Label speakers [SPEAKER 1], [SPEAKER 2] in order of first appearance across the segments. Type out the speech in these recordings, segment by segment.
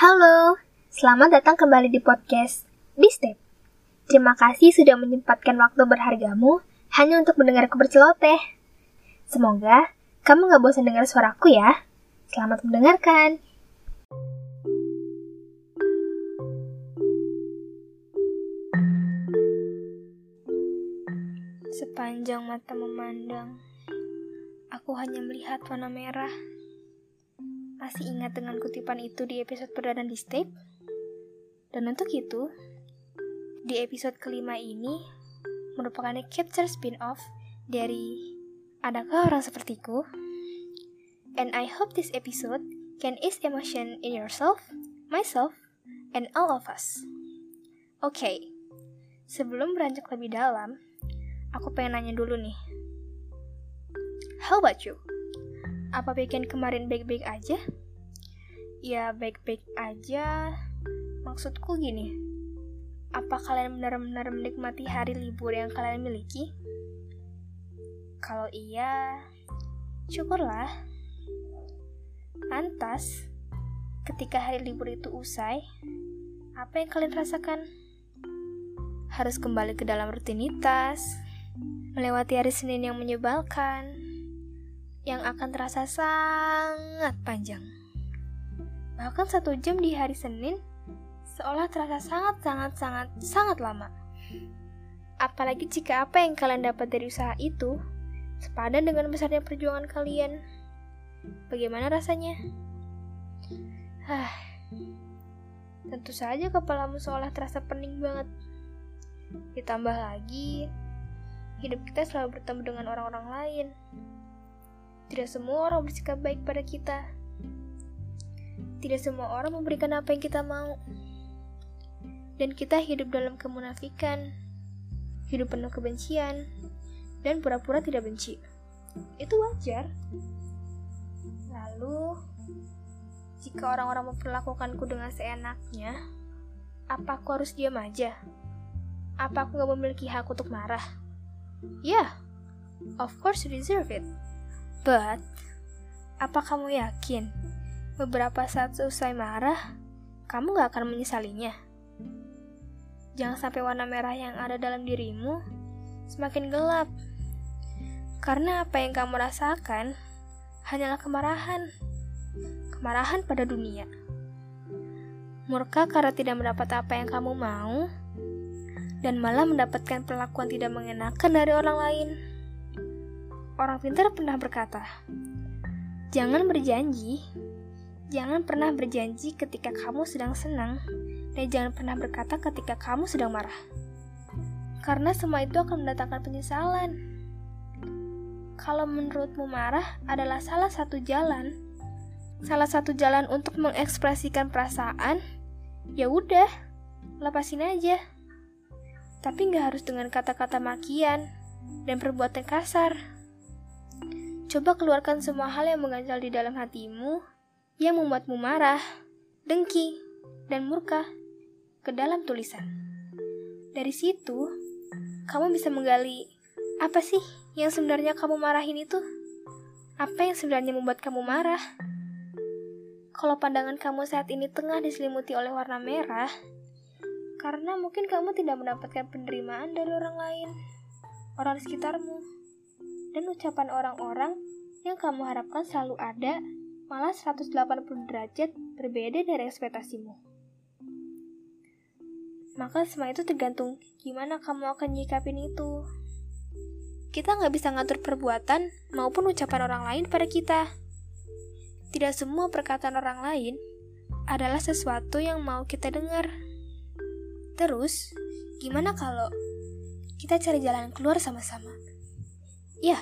[SPEAKER 1] Halo, selamat datang kembali di podcast di Step. Terima kasih sudah menyempatkan waktu berhargamu hanya untuk mendengarku berceloteh. Semoga kamu gak bosan dengar suaraku ya. Selamat mendengarkan. Sepanjang mata memandang, aku hanya melihat warna merah. Masih ingat dengan kutipan itu di episode perdana di Step? Dan untuk itu, di episode kelima ini merupakan capture spin-off dari Adakah Orang Sepertiku? And I hope this episode can ease emotion in yourself, myself, and all of us. Oke, okay, sebelum beranjak lebih dalam, aku pengen nanya dulu nih. How about you? Apa weekend kemarin baik-baik aja? Ya baik-baik aja. Maksudku gini. Apa kalian benar-benar menikmati hari libur yang kalian miliki? Kalau iya, syukurlah. Lantas, ketika hari libur itu usai, apa yang kalian rasakan? Harus kembali ke dalam rutinitas, melewati hari Senin yang menyebalkan, yang akan terasa sangat panjang. Bahkan satu jam di hari Senin seolah terasa sangat-sangat-sangat sangat lama. Apalagi jika apa yang kalian dapat dari usaha itu sepadan dengan besarnya perjuangan kalian. Bagaimana rasanya? Hah, tentu saja kepalamu seolah terasa pening banget. Ditambah lagi, hidup kita selalu bertemu dengan orang-orang lain. Tidak semua orang bersikap baik pada kita. Tidak semua orang memberikan apa yang kita mau. Dan kita hidup dalam kemunafikan, hidup penuh kebencian, dan pura-pura tidak benci. Itu wajar. Lalu, jika orang-orang memperlakukanku dengan seenaknya, apa aku harus diam aja? Apa aku gak memiliki hak untuk marah? Ya, yeah, of course you deserve it. But, apa kamu yakin beberapa saat selesai marah, kamu gak akan menyesalinya? Jangan sampai warna merah yang ada dalam dirimu semakin gelap. Karena apa yang kamu rasakan hanyalah kemarahan. Kemarahan pada dunia. Murka karena tidak mendapat apa yang kamu mau, dan malah mendapatkan perlakuan tidak mengenakan dari orang lain. Orang pintar pernah berkata, "Jangan berjanji, jangan pernah berjanji ketika kamu sedang senang, dan jangan pernah berkata ketika kamu sedang marah, karena semua itu akan mendatangkan penyesalan." Kalau menurutmu marah adalah salah satu jalan, salah satu jalan untuk mengekspresikan perasaan, ya udah, lepasin aja. Tapi nggak harus dengan kata-kata makian dan perbuatan kasar. Coba keluarkan semua hal yang mengganjal di dalam hatimu, yang membuatmu marah, dengki, dan murka ke dalam tulisan. Dari situ, kamu bisa menggali apa sih yang sebenarnya kamu marahin itu? Apa yang sebenarnya membuat kamu marah? Kalau pandangan kamu saat ini tengah diselimuti oleh warna merah, karena mungkin kamu tidak mendapatkan penerimaan dari orang lain, orang di sekitarmu dan ucapan orang-orang yang kamu harapkan selalu ada, malah 180 derajat berbeda dari ekspektasimu. Maka semua itu tergantung gimana kamu akan nyikapin itu. Kita nggak bisa ngatur perbuatan maupun ucapan orang lain pada kita. Tidak semua perkataan orang lain adalah sesuatu yang mau kita dengar. Terus, gimana kalau kita cari jalan keluar sama-sama? Ya,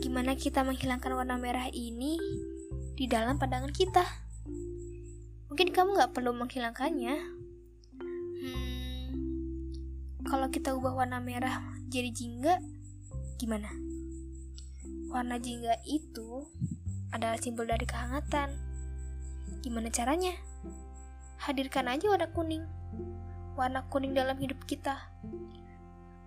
[SPEAKER 1] gimana kita menghilangkan warna merah ini di dalam pandangan kita? Mungkin kamu gak perlu menghilangkannya. Hmm, kalau kita ubah warna merah jadi jingga, gimana? Warna jingga itu adalah simbol dari kehangatan. Gimana caranya? Hadirkan aja warna kuning. Warna kuning dalam hidup kita.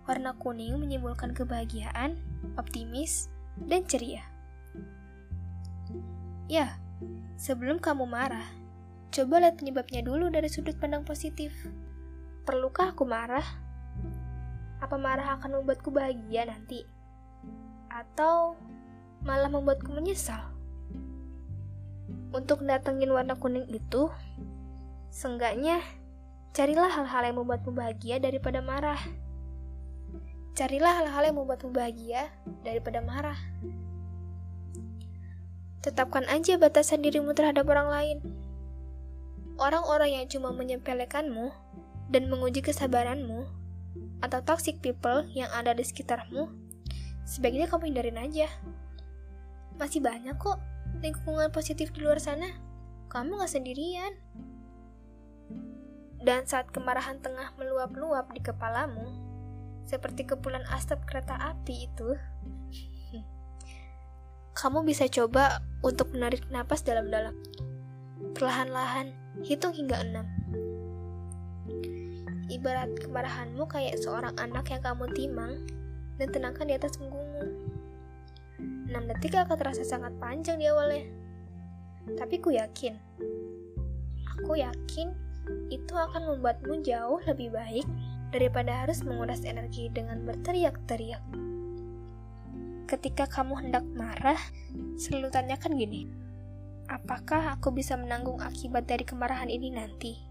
[SPEAKER 1] Warna kuning menyimbolkan kebahagiaan, optimis, dan ceria. Ya, sebelum kamu marah, Coba lihat penyebabnya dulu dari sudut pandang positif. Perlukah aku marah? Apa marah akan membuatku bahagia nanti? Atau malah membuatku menyesal? Untuk datengin warna kuning itu, seenggaknya carilah hal-hal yang membuatmu bahagia daripada marah. Carilah hal-hal yang membuatmu bahagia daripada marah. Tetapkan aja batasan dirimu terhadap orang lain. Orang-orang yang cuma menyepelekanmu dan menguji kesabaranmu, atau toxic people yang ada di sekitarmu, sebaiknya kamu hindarin aja. Masih banyak kok lingkungan positif di luar sana. Kamu gak sendirian. Dan saat kemarahan tengah meluap-luap di kepalamu, seperti kepulan asap kereta api itu, kamu bisa coba untuk menarik napas dalam-dalam. Perlahan-lahan, Hitung hingga enam. Ibarat kemarahanmu kayak seorang anak yang kamu timang dan tenangkan di atas punggungmu. Enam detik akan terasa sangat panjang di awalnya. Tapi ku yakin, aku yakin itu akan membuatmu jauh lebih baik daripada harus menguras energi dengan berteriak-teriak. Ketika kamu hendak marah, selalu tanyakan gini, Apakah aku bisa menanggung akibat dari kemarahan ini nanti?